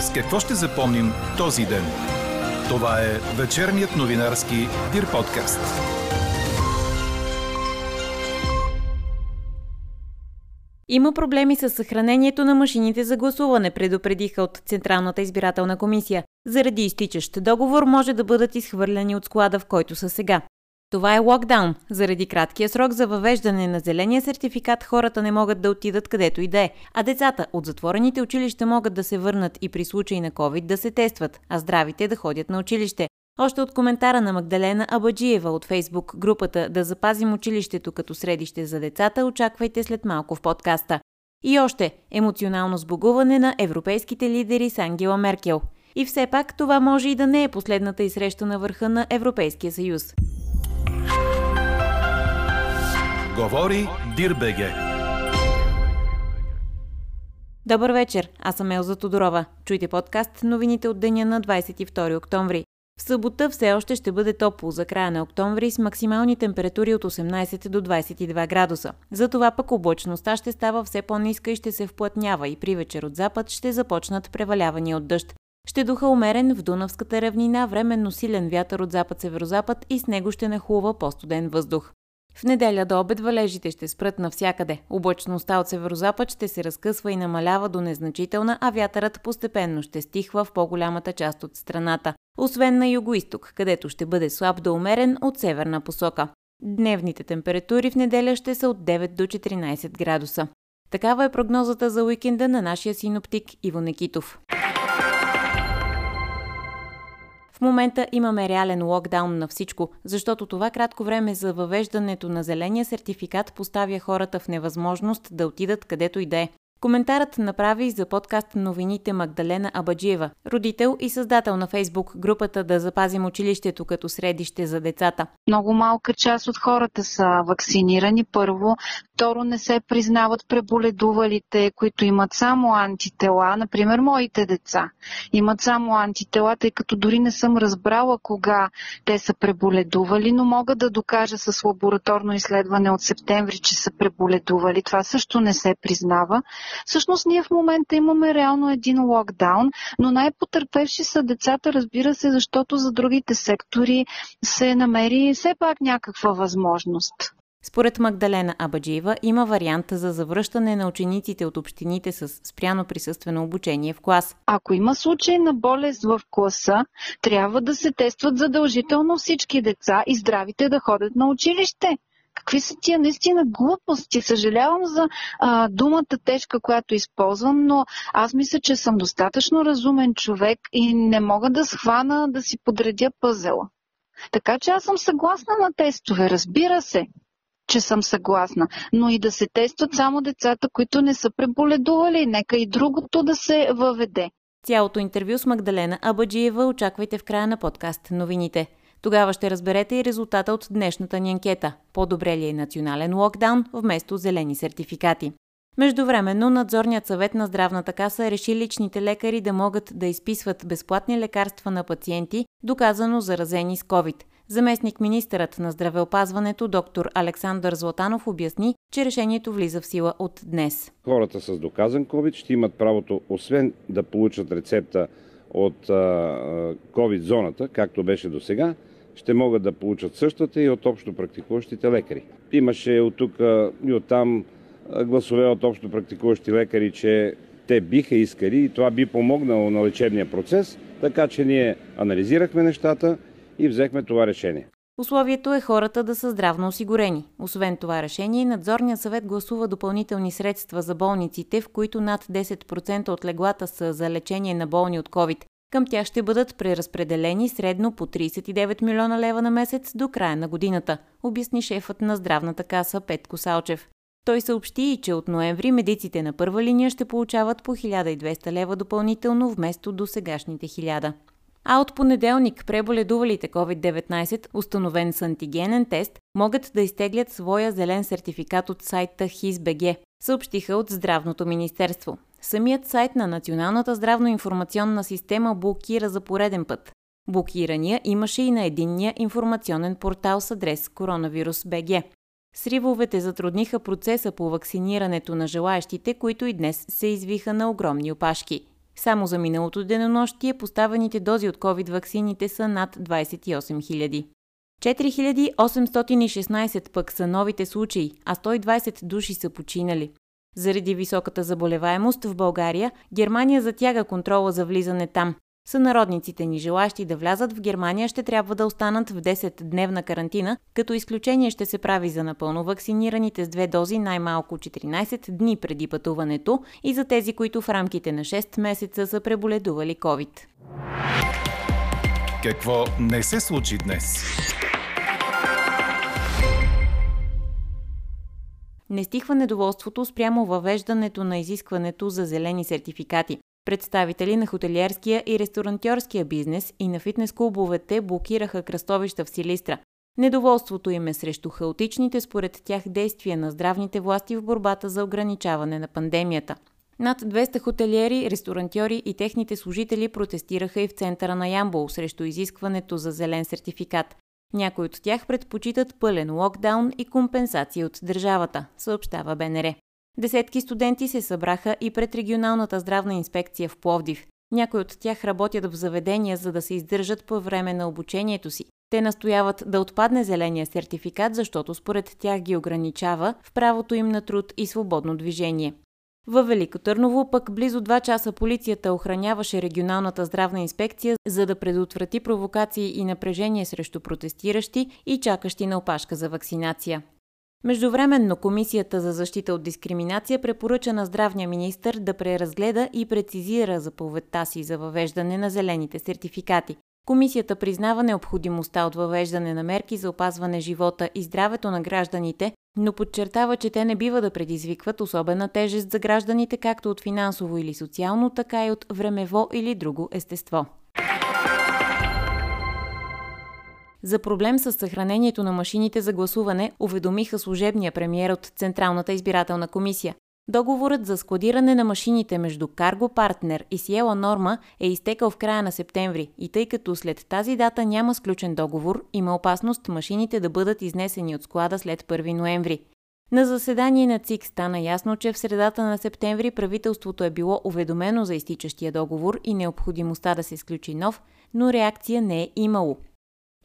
С какво ще запомним този ден? Това е вечерният новинарски Дир подкаст. Има проблеми с съхранението на машините за гласуване, предупредиха от Централната избирателна комисия. Заради изтичащ договор може да бъдат изхвърляни от склада, в който са сега. Това е локдаун. Заради краткия срок за въвеждане на зеления сертификат хората не могат да отидат където и да е, а децата от затворените училища могат да се върнат и при случай на COVID да се тестват, а здравите да ходят на училище. Още от коментара на Магдалена Абаджиева от Фейсбук групата Да запазим училището като средище за децата, очаквайте след малко в подкаста. И още емоционално сбогуване на европейските лидери с Ангела Меркел. И все пак това може и да не е последната и среща на върха на Европейския съюз. Говори Дирбеге. Добър вечер, аз съм Елза Тодорова. Чуйте подкаст новините от деня на 22 октомври. В събота все още ще бъде топло за края на октомври с максимални температури от 18 до 22 градуса. Затова пък облачността ще става все по-ниска и ще се вплътнява и при вечер от запад ще започнат превалявания от дъжд. Ще духа умерен в Дунавската равнина, временно силен вятър от запад-северозапад и с него ще нахлува по-студен въздух. В неделя до обед валежите ще спрат навсякъде. Облачността от северозапад ще се разкъсва и намалява до незначителна, а вятърът постепенно ще стихва в по-голямата част от страната. Освен на югоисток, където ще бъде слаб до умерен от северна посока. Дневните температури в неделя ще са от 9 до 14 градуса. Такава е прогнозата за уикенда на нашия синоптик Иво Некитов. В момента имаме реален локдаун на всичко, защото това кратко време за въвеждането на зеления сертификат поставя хората в невъзможност да отидат където и да е. Коментарът направи за подкаст новините Магдалена Абаджиева, родител и създател на Фейсбук групата Да запазим училището като средище за децата. Много малка част от хората са вакцинирани първо, второ не се признават преболедувалите, които имат само антитела, например моите деца имат само антитела, тъй като дори не съм разбрала кога те са преболедували, но мога да докажа с лабораторно изследване от септември, че са преболедували. Това също не се признава. Всъщност ние в момента имаме реално един локдаун, но най-потърпевши са децата, разбира се, защото за другите сектори се намери все пак някаква възможност. Според Магдалена Абаджиева има вариант за завръщане на учениците от общините с спряно присъствено обучение в клас. Ако има случай на болест в класа, трябва да се тестват задължително всички деца и здравите да ходят на училище. Какви са тия наистина глупости? Съжалявам за а, думата тежка, която използвам, но аз мисля, че съм достатъчно разумен човек и не мога да схвана да си подредя пъзела. Така че аз съм съгласна на тестове, разбира се, че съм съгласна. Но и да се тестват само децата, които не са преболедували. Нека и другото да се въведе. Цялото интервю с Магдалена Абаджиева очаквайте в края на подкаст новините. Тогава ще разберете и резултата от днешната ни анкета. По-добре ли е национален локдаун вместо зелени сертификати? Междувременно надзорният съвет на здравната каса реши личните лекари да могат да изписват безплатни лекарства на пациенти, доказано заразени с COVID. Заместник министърът на здравеопазването доктор Александър Златанов обясни, че решението влиза в сила от днес. Хората с доказан COVID ще имат правото, освен да получат рецепта от COVID зоната, както беше до сега, ще могат да получат същата и от общо практикуващите лекари. Имаше от тук и от там гласове от общо практикуващи лекари, че те биха искали и това би помогнало на лечебния процес, така че ние анализирахме нещата и взехме това решение. Условието е хората да са здравно осигурени. Освен това решение, надзорният съвет гласува допълнителни средства за болниците, в които над 10% от леглата са за лечение на болни от COVID. Към тях ще бъдат преразпределени средно по 39 милиона лева на месец до края на годината, обясни шефът на здравната каса Петко Салчев. Той съобщи и, че от ноември медиците на първа линия ще получават по 1200 лева допълнително вместо до сегашните 1000. А от понеделник преболедувалите COVID-19, установен с антигенен тест, могат да изтеглят своя зелен сертификат от сайта HISBG, съобщиха от Здравното министерство. Самият сайт на Националната здравно-информационна система блокира за пореден път. Блокирания имаше и на единния информационен портал с адрес коронавирус БГ. Сривовете затрудниха процеса по вакцинирането на желаящите, които и днес се извиха на огромни опашки. Само за миналото денонощие поставените дози от COVID-ваксините са над 28 000. 4816 пък са новите случаи, а 120 души са починали. Заради високата заболеваемост в България, Германия затяга контрола за влизане там. Сънародниците ни, желащи да влязат в Германия, ще трябва да останат в 10-дневна карантина, като изключение ще се прави за напълно вакцинираните с две дози най-малко 14 дни преди пътуването и за тези, които в рамките на 6 месеца са преболедували COVID. Какво не се случи днес? Не стихва недоволството спрямо въвеждането на изискването за зелени сертификати. Представители на хотелиерския и ресторантьорския бизнес и на фитнес-клубовете блокираха кръстовища в Силистра. Недоволството им е срещу хаотичните според тях действия на здравните власти в борбата за ограничаване на пандемията. Над 200 хотелиери, ресторантьори и техните служители протестираха и в центъра на Ямбол срещу изискването за зелен сертификат. Някои от тях предпочитат пълен локдаун и компенсации от държавата, съобщава БНР. Десетки студенти се събраха и пред регионалната здравна инспекция в Пловдив. Някои от тях работят в заведения, за да се издържат по време на обучението си. Те настояват да отпадне зеления сертификат, защото според тях ги ограничава в правото им на труд и свободно движение. Във Велико Търново пък близо 2 часа полицията охраняваше регионалната здравна инспекция, за да предотврати провокации и напрежение срещу протестиращи и чакащи на опашка за вакцинация. Междувременно Комисията за защита от дискриминация препоръча на здравния министр да преразгледа и прецизира заповедта си за въвеждане на зелените сертификати. Комисията признава необходимостта от въвеждане на мерки за опазване живота и здравето на гражданите, но подчертава, че те не бива да предизвикват особена тежест за гражданите както от финансово или социално, така и от времево или друго естество. За проблем с съхранението на машините за гласуване уведомиха служебния премиер от Централната избирателна комисия. Договорът за складиране на машините между Cargo Partner и Сиела Норма е изтекал в края на септември и тъй като след тази дата няма сключен договор, има опасност машините да бъдат изнесени от склада след 1 ноември. На заседание на ЦИК стана ясно, че в средата на септември правителството е било уведомено за изтичащия договор и необходимостта да се сключи нов, но реакция не е имало.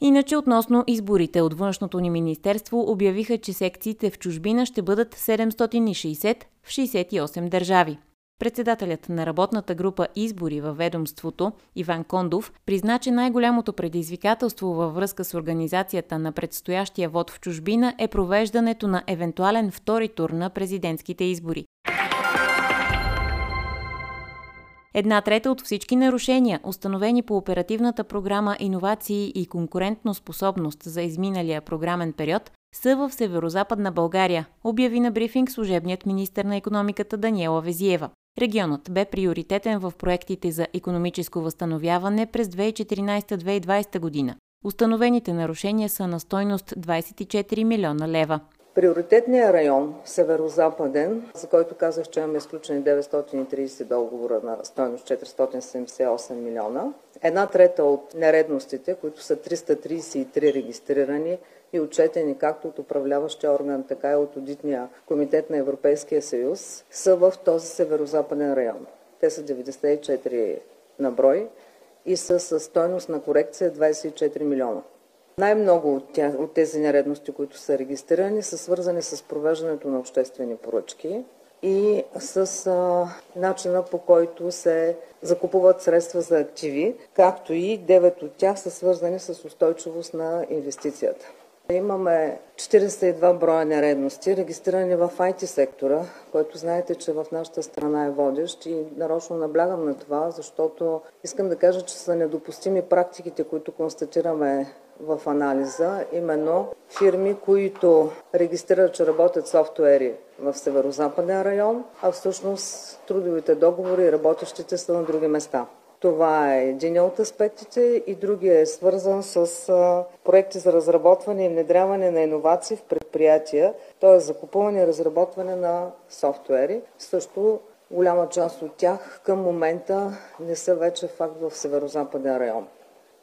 Иначе относно изборите от външното ни министерство обявиха, че секциите в чужбина ще бъдат 760 в 68 държави. Председателят на работната група Избори във ведомството Иван Кондов призна, че най-голямото предизвикателство във връзка с организацията на предстоящия вод в чужбина е провеждането на евентуален втори тур на президентските избори. Една трета от всички нарушения, установени по оперативната програма Иновации и конкурентно способност за изминалия програмен период, са в северо-западна България, обяви на брифинг служебният министр на економиката Даниела Везиева. Регионът бе приоритетен в проектите за економическо възстановяване през 2014-2020 година. Установените нарушения са на стойност 24 милиона лева. Приоритетният район, северо-западен, за който казах, че имаме изключени 930 договора на стойност 478 милиона, една трета от нередностите, които са 333 регистрирани и отчетени както от управляващия орган, така и от Одитния комитет на Европейския съюз, са в този северо-западен район. Те са 94 на брой и са със стойност на корекция 24 милиона. Най-много от, тях, от тези нередности, които са регистрирани, са свързани с провеждането на обществени поръчки и с а, начина по който се закупуват средства за активи, както и 9 от тях са свързани с устойчивост на инвестицията. Имаме 42 броя нередности, регистрирани в IT сектора, който знаете, че в нашата страна е водещ и нарочно наблягам на това, защото искам да кажа, че са недопустими практиките, които констатираме в анализа, именно фирми, които регистрират, че работят софтуери в северо-западен район, а всъщност трудовите договори и работещите са на други места. Това е един от аспектите и другия е свързан с проекти за разработване и внедряване на иновации в предприятия, т.е. закупуване и разработване на софтуери. Също голяма част от тях към момента не са вече факт в северо-западен район.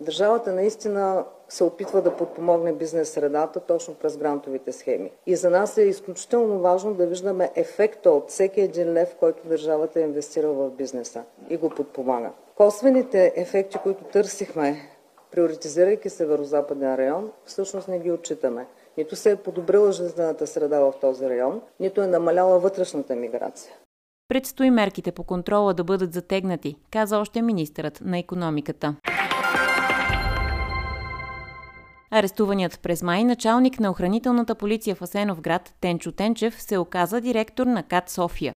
Държавата наистина се опитва да подпомогне бизнес средата точно през грантовите схеми. И за нас е изключително важно да виждаме ефекта от всеки един лев, който държавата е инвестира в бизнеса и го подпомага. Косвените ефекти, които търсихме, приоритизирайки Северо-Западен район, всъщност не ги отчитаме. Нито се е подобрила жизнената среда в този район, нито е намаляла вътрешната миграция. Предстои мерките по контрола да бъдат затегнати, каза още министърът на економиката. Арестуваният през май началник на охранителната полиция в Асеновград Тенчо Тенчев се оказа директор на КАТ София.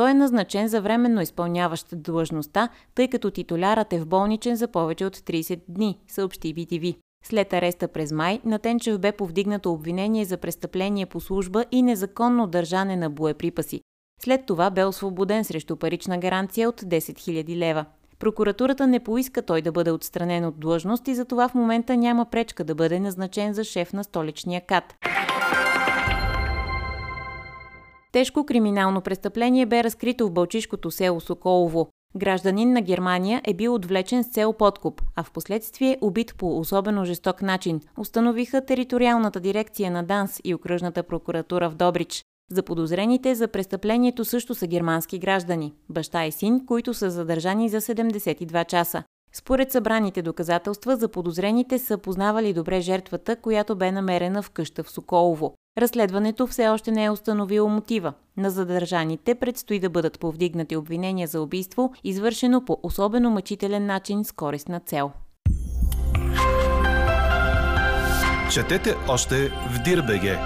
Той е назначен за временно изпълняващ длъжността, тъй като титулярът е в болничен за повече от 30 дни, съобщи BTV. След ареста през май, на Тенчев бе повдигнато обвинение за престъпление по служба и незаконно държане на боеприпаси. След това бе освободен срещу парична гаранция от 10 000 лева. Прокуратурата не поиска той да бъде отстранен от длъжност и затова в момента няма пречка да бъде назначен за шеф на столичния КАТ. Тежко криминално престъпление бе разкрито в Бълчишкото село Соколово. Гражданин на Германия е бил отвлечен с цел подкуп, а в последствие убит по особено жесток начин, установиха териториалната дирекция на ДАНС и окръжната прокуратура в Добрич. За подозрените за престъплението също са германски граждани, баща и син, които са задържани за 72 часа. Според събраните доказателства, за подозрените са познавали добре жертвата, която бе намерена в къща в Соколово. Разследването все още не е установило мотива. На задържаните предстои да бъдат повдигнати обвинения за убийство, извършено по особено мъчителен начин с корисна цел. Четете още в Дирбеге!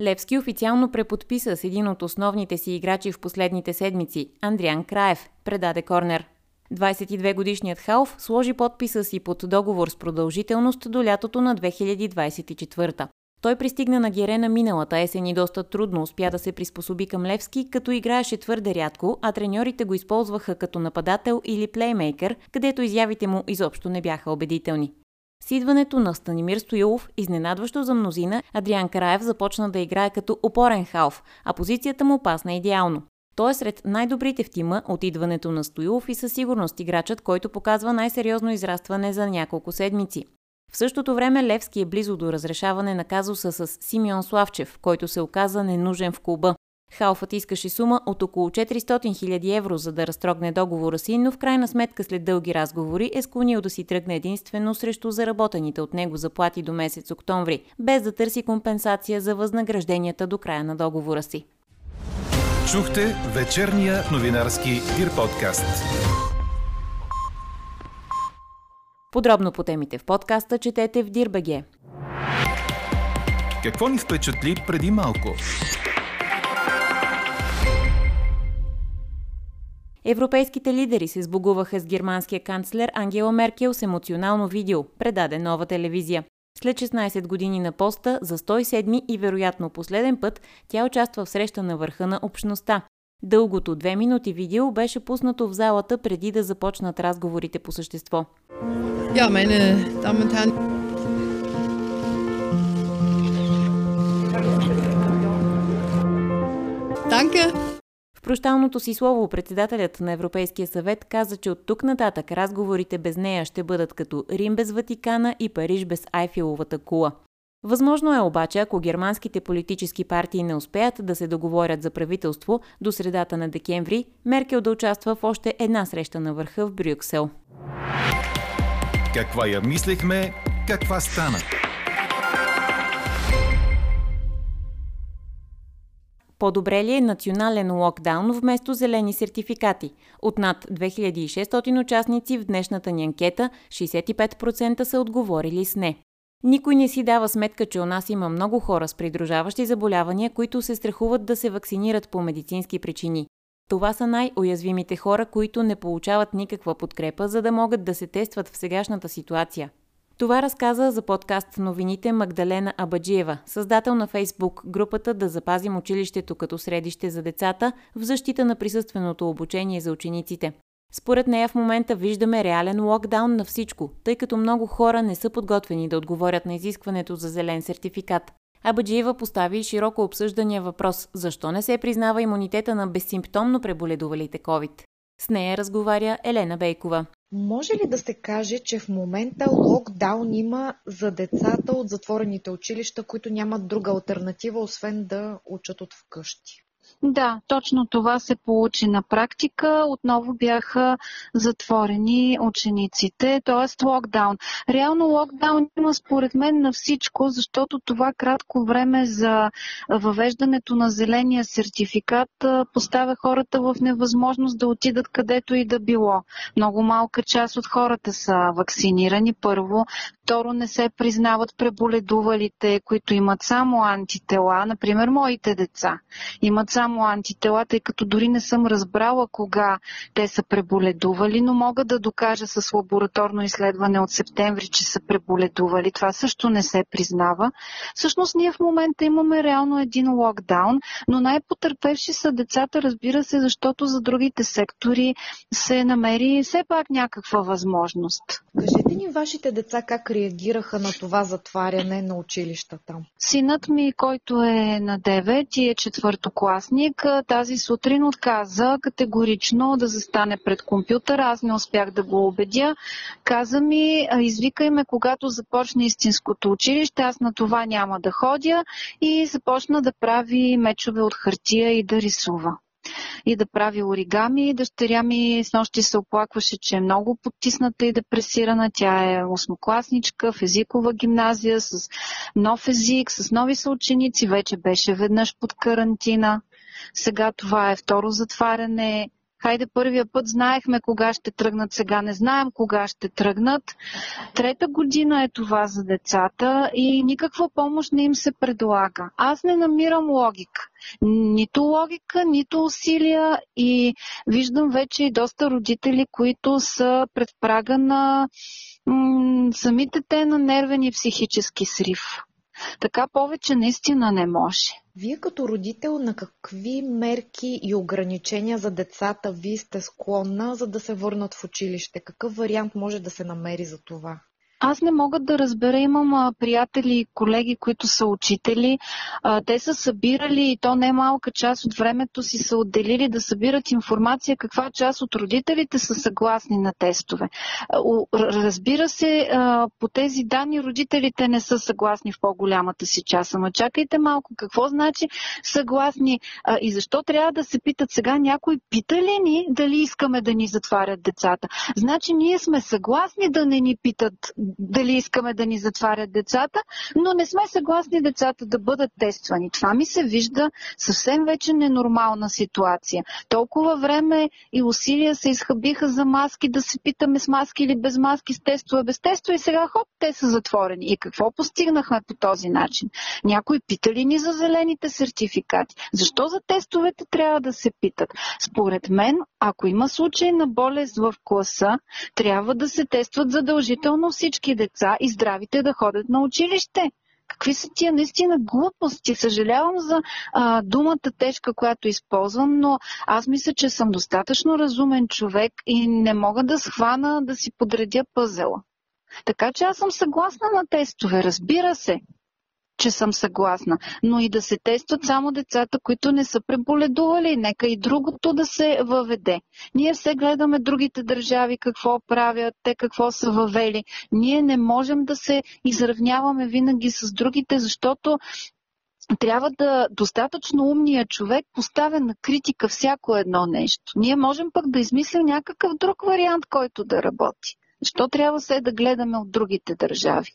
Левски официално преподписа с един от основните си играчи в последните седмици – Андриан Краев, предаде Корнер. 22-годишният Халф сложи подписа си под договор с продължителност до лятото на 2024. Той пристигна на Герена миналата есен и доста трудно успя да се приспособи към Левски, като играеше твърде рядко, а треньорите го използваха като нападател или плеймейкър, където изявите му изобщо не бяха убедителни. С идването на Станимир Стоилов, изненадващо за мнозина, Адриан Караев започна да играе като опорен халф, а позицията му пасна идеално. Той е сред най-добрите в тима от идването на Стоилов и със сигурност играчът, който показва най-сериозно израстване за няколко седмици. В същото време Левски е близо до разрешаване на казуса с Симеон Славчев, който се оказа ненужен в клуба. Халфът искаше сума от около 400 000 евро, за да разтрогне договора си, но в крайна сметка след дълги разговори е склонил да си тръгне единствено срещу заработените от него заплати до месец октомври, без да търси компенсация за възнагражденията до края на договора си. Чухте вечерния новинарски Дир подкаст. Подробно по темите в подкаста четете в Дирбеге. Какво ни впечатли преди малко? Европейските лидери се сбогуваха с германския канцлер Ангела Меркел с емоционално видео, предаде нова телевизия. След 16 години на поста, за 107 и вероятно последен път, тя участва в среща на върха на общността. Дългото две минути видео беше пуснато в залата преди да започнат разговорите по същество. Ja, meine Damen und. Danke. Прощалното си слово председателят на Европейския съвет каза, че от тук нататък разговорите без нея ще бъдат като Рим без Ватикана и Париж без Айфиловата кула. Възможно е обаче, ако германските политически партии не успеят да се договорят за правителство до средата на декември, Меркел да участва в още една среща на върха в Брюксел. Каква я мислехме, каква стана? По-добре ли е национален локдаун вместо зелени сертификати? От над 2600 участници в днешната ни анкета, 65% са отговорили с не. Никой не си дава сметка, че у нас има много хора с придружаващи заболявания, които се страхуват да се вакцинират по медицински причини. Това са най-уязвимите хора, които не получават никаква подкрепа, за да могат да се тестват в сегашната ситуация. Това разказа за подкаст новините Магдалена Абаджиева, създател на Фейсбук групата Да запазим училището като средище за децата в защита на присъственото обучение за учениците. Според нея в момента виждаме реален локдаун на всичко, тъй като много хора не са подготвени да отговорят на изискването за зелен сертификат. Абаджиева постави широко обсъждания въпрос защо не се признава имунитета на безсимптомно преболедувалите COVID. С нея разговаря Елена Бейкова. Може ли да се каже, че в момента локдаун има за децата от затворените училища, които нямат друга альтернатива, освен да учат от вкъщи? Да, точно това се получи на практика. Отново бяха затворени учениците, т.е. локдаун. Реално локдаун има според мен на всичко, защото това кратко време за въвеждането на зеления сертификат поставя хората в невъзможност да отидат където и да било. Много малка част от хората са вакцинирани първо, второ не се признават преболедувалите, които имат само антитела, например моите деца. Имат само антитела, тъй като дори не съм разбрала кога те са преболедували, но мога да докажа с лабораторно изследване от септември, че са преболедували. Това също не се признава. Всъщност ние в момента имаме реално един локдаун, но най-потърпевши са децата, разбира се, защото за другите сектори се намери все пак някаква възможност. Кажете ни вашите деца как реагираха на това затваряне на училищата? Синът ми, който е на 9 и е четвъртокласник, тази сутрин отказа категорично да застане пред компютъра. Аз не успях да го убедя. Каза ми, извикай ме, когато започне истинското училище, аз на това няма да ходя и започна да прави мечове от хартия и да рисува и да прави оригами. Дъщеря ми с нощи се оплакваше, че е много потисната и депресирана. Тя е осмокласничка в езикова гимназия с нов език, с нови съученици. Вече беше веднъж под карантина. Сега това е второ затваряне. Хайде първия път знаехме кога ще тръгнат, сега не знаем кога ще тръгнат. Трета година е това за децата и никаква помощ не им се предлага. Аз не намирам логика. Нито логика, нито усилия и виждам вече и доста родители, които са пред прага на самите те на нервен и психически срив. Така повече наистина не може. Вие като родител на какви мерки и ограничения за децата ви сте склонна, за да се върнат в училище? Какъв вариант може да се намери за това? Аз не мога да разбера. Имам а, приятели и колеги, които са учители. А, те са събирали и то не малка част от времето си са отделили да събират информация каква част от родителите са съгласни на тестове. Разбира се, а, по тези данни родителите не са съгласни в по-голямата си част. Ама чакайте малко, какво значи съгласни а, и защо трябва да се питат сега някой пита ли ни дали искаме да ни затварят децата? Значи ние сме съгласни да не ни питат дали искаме да ни затварят децата, но не сме съгласни децата да бъдат тествани. Това ми се вижда съвсем вече ненормална ситуация. Толкова време и усилия се изхъбиха за маски, да се питаме с маски или без маски, с тестове, без тестове и сега хоп, те са затворени. И какво постигнахме по този начин? Някой пита ли ни за зелените сертификати? Защо за тестовете трябва да се питат? Според мен, ако има случай на болест в класа, трябва да се тестват задължително всички всички деца и здравите да ходят на училище. Какви са тия наистина глупости? Съжалявам за а, думата тежка, която използвам, но аз мисля, че съм достатъчно разумен човек и не мога да схвана да си подредя пъзела. Така че аз съм съгласна на тестове, разбира се че съм съгласна. Но и да се тестват само децата, които не са преболедували. Нека и другото да се въведе. Ние все гледаме другите държави какво правят, те какво са въвели. Ние не можем да се изравняваме винаги с другите, защото трябва да достатъчно умният човек поставя на критика всяко едно нещо. Ние можем пък да измислим някакъв друг вариант, който да работи. Защо трябва се да гледаме от другите държави?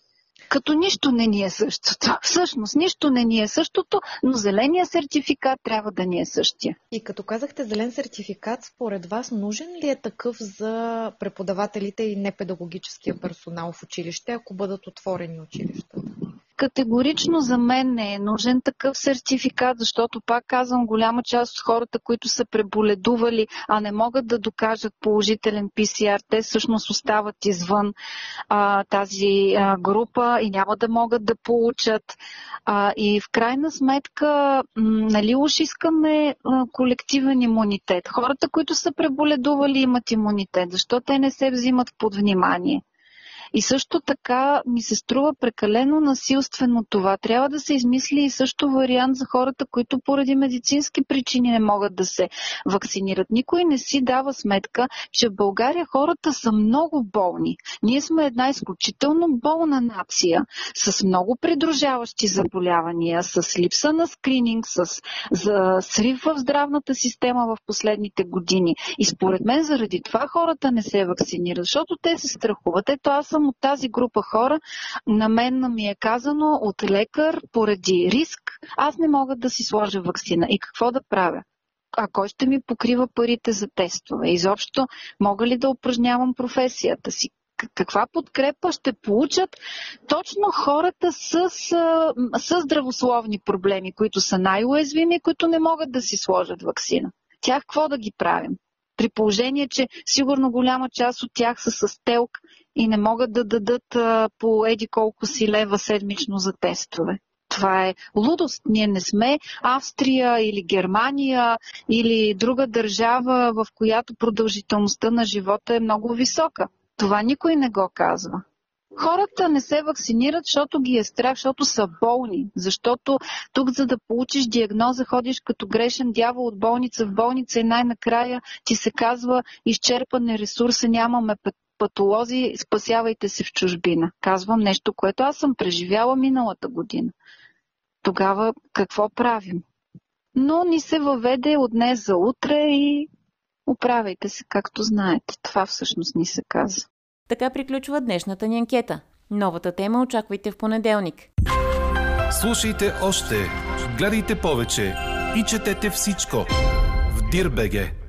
Като нищо не ни е същото. Всъщност, нищо не ни е същото, но зеления сертификат трябва да ни е същия. И като казахте зелен сертификат, според вас нужен ли е такъв за преподавателите и непедагогическия персонал в училище, ако бъдат отворени училищата? Категорично за мен не е нужен такъв сертификат, защото пак казвам, голяма част от хората, които са преболедували, а не могат да докажат положителен ПСР, те всъщност остават извън а, тази а, група и няма да могат да получат. А, и в крайна сметка, м- нали уж искаме а, колективен имунитет. Хората, които са преболедували, имат имунитет. Защо те не се взимат под внимание? И също така ми се струва прекалено насилствено това. Трябва да се измисли и също вариант за хората, които поради медицински причини не могат да се вакцинират. Никой не си дава сметка, че в България хората са много болни. Ние сме една изключително болна нация, с много придружаващи заболявания, с липса на скрининг, с за срив в здравната система в последните години. И според мен заради това хората не се вакцинират, защото те се страхуват. Ето аз съм от тази група хора. На мен ми е казано от лекар, поради риск, аз не мога да си сложа вакцина. И какво да правя? а кой ще ми покрива парите за тестове? Изобщо мога ли да упражнявам професията си? Каква подкрепа ще получат точно хората с, с здравословни проблеми, които са най-уязвими, които не могат да си сложат вакцина? Тях какво да ги правим? При положение, че сигурно голяма част от тях са с телк и не могат да дадат по еди колко си лева седмично за тестове. Това е лудост. Ние не сме Австрия или Германия или друга държава, в която продължителността на живота е много висока. Това никой не го казва. Хората не се вакцинират, защото ги е страх, защото са болни. Защото тук, за да получиш диагноза, ходиш като грешен дявол от болница в болница и най-накрая ти се казва изчерпане ресурса, нямаме патолози, спасявайте се в чужбина. Казвам нещо, което аз съм преживяла миналата година. Тогава какво правим? Но ни се въведе от днес за утре и оправяйте се както знаете. Това всъщност ни се каза. Така приключва днешната ни анкета. Новата тема очаквайте в понеделник. Слушайте още, гледайте повече и четете всичко в Дирбеге.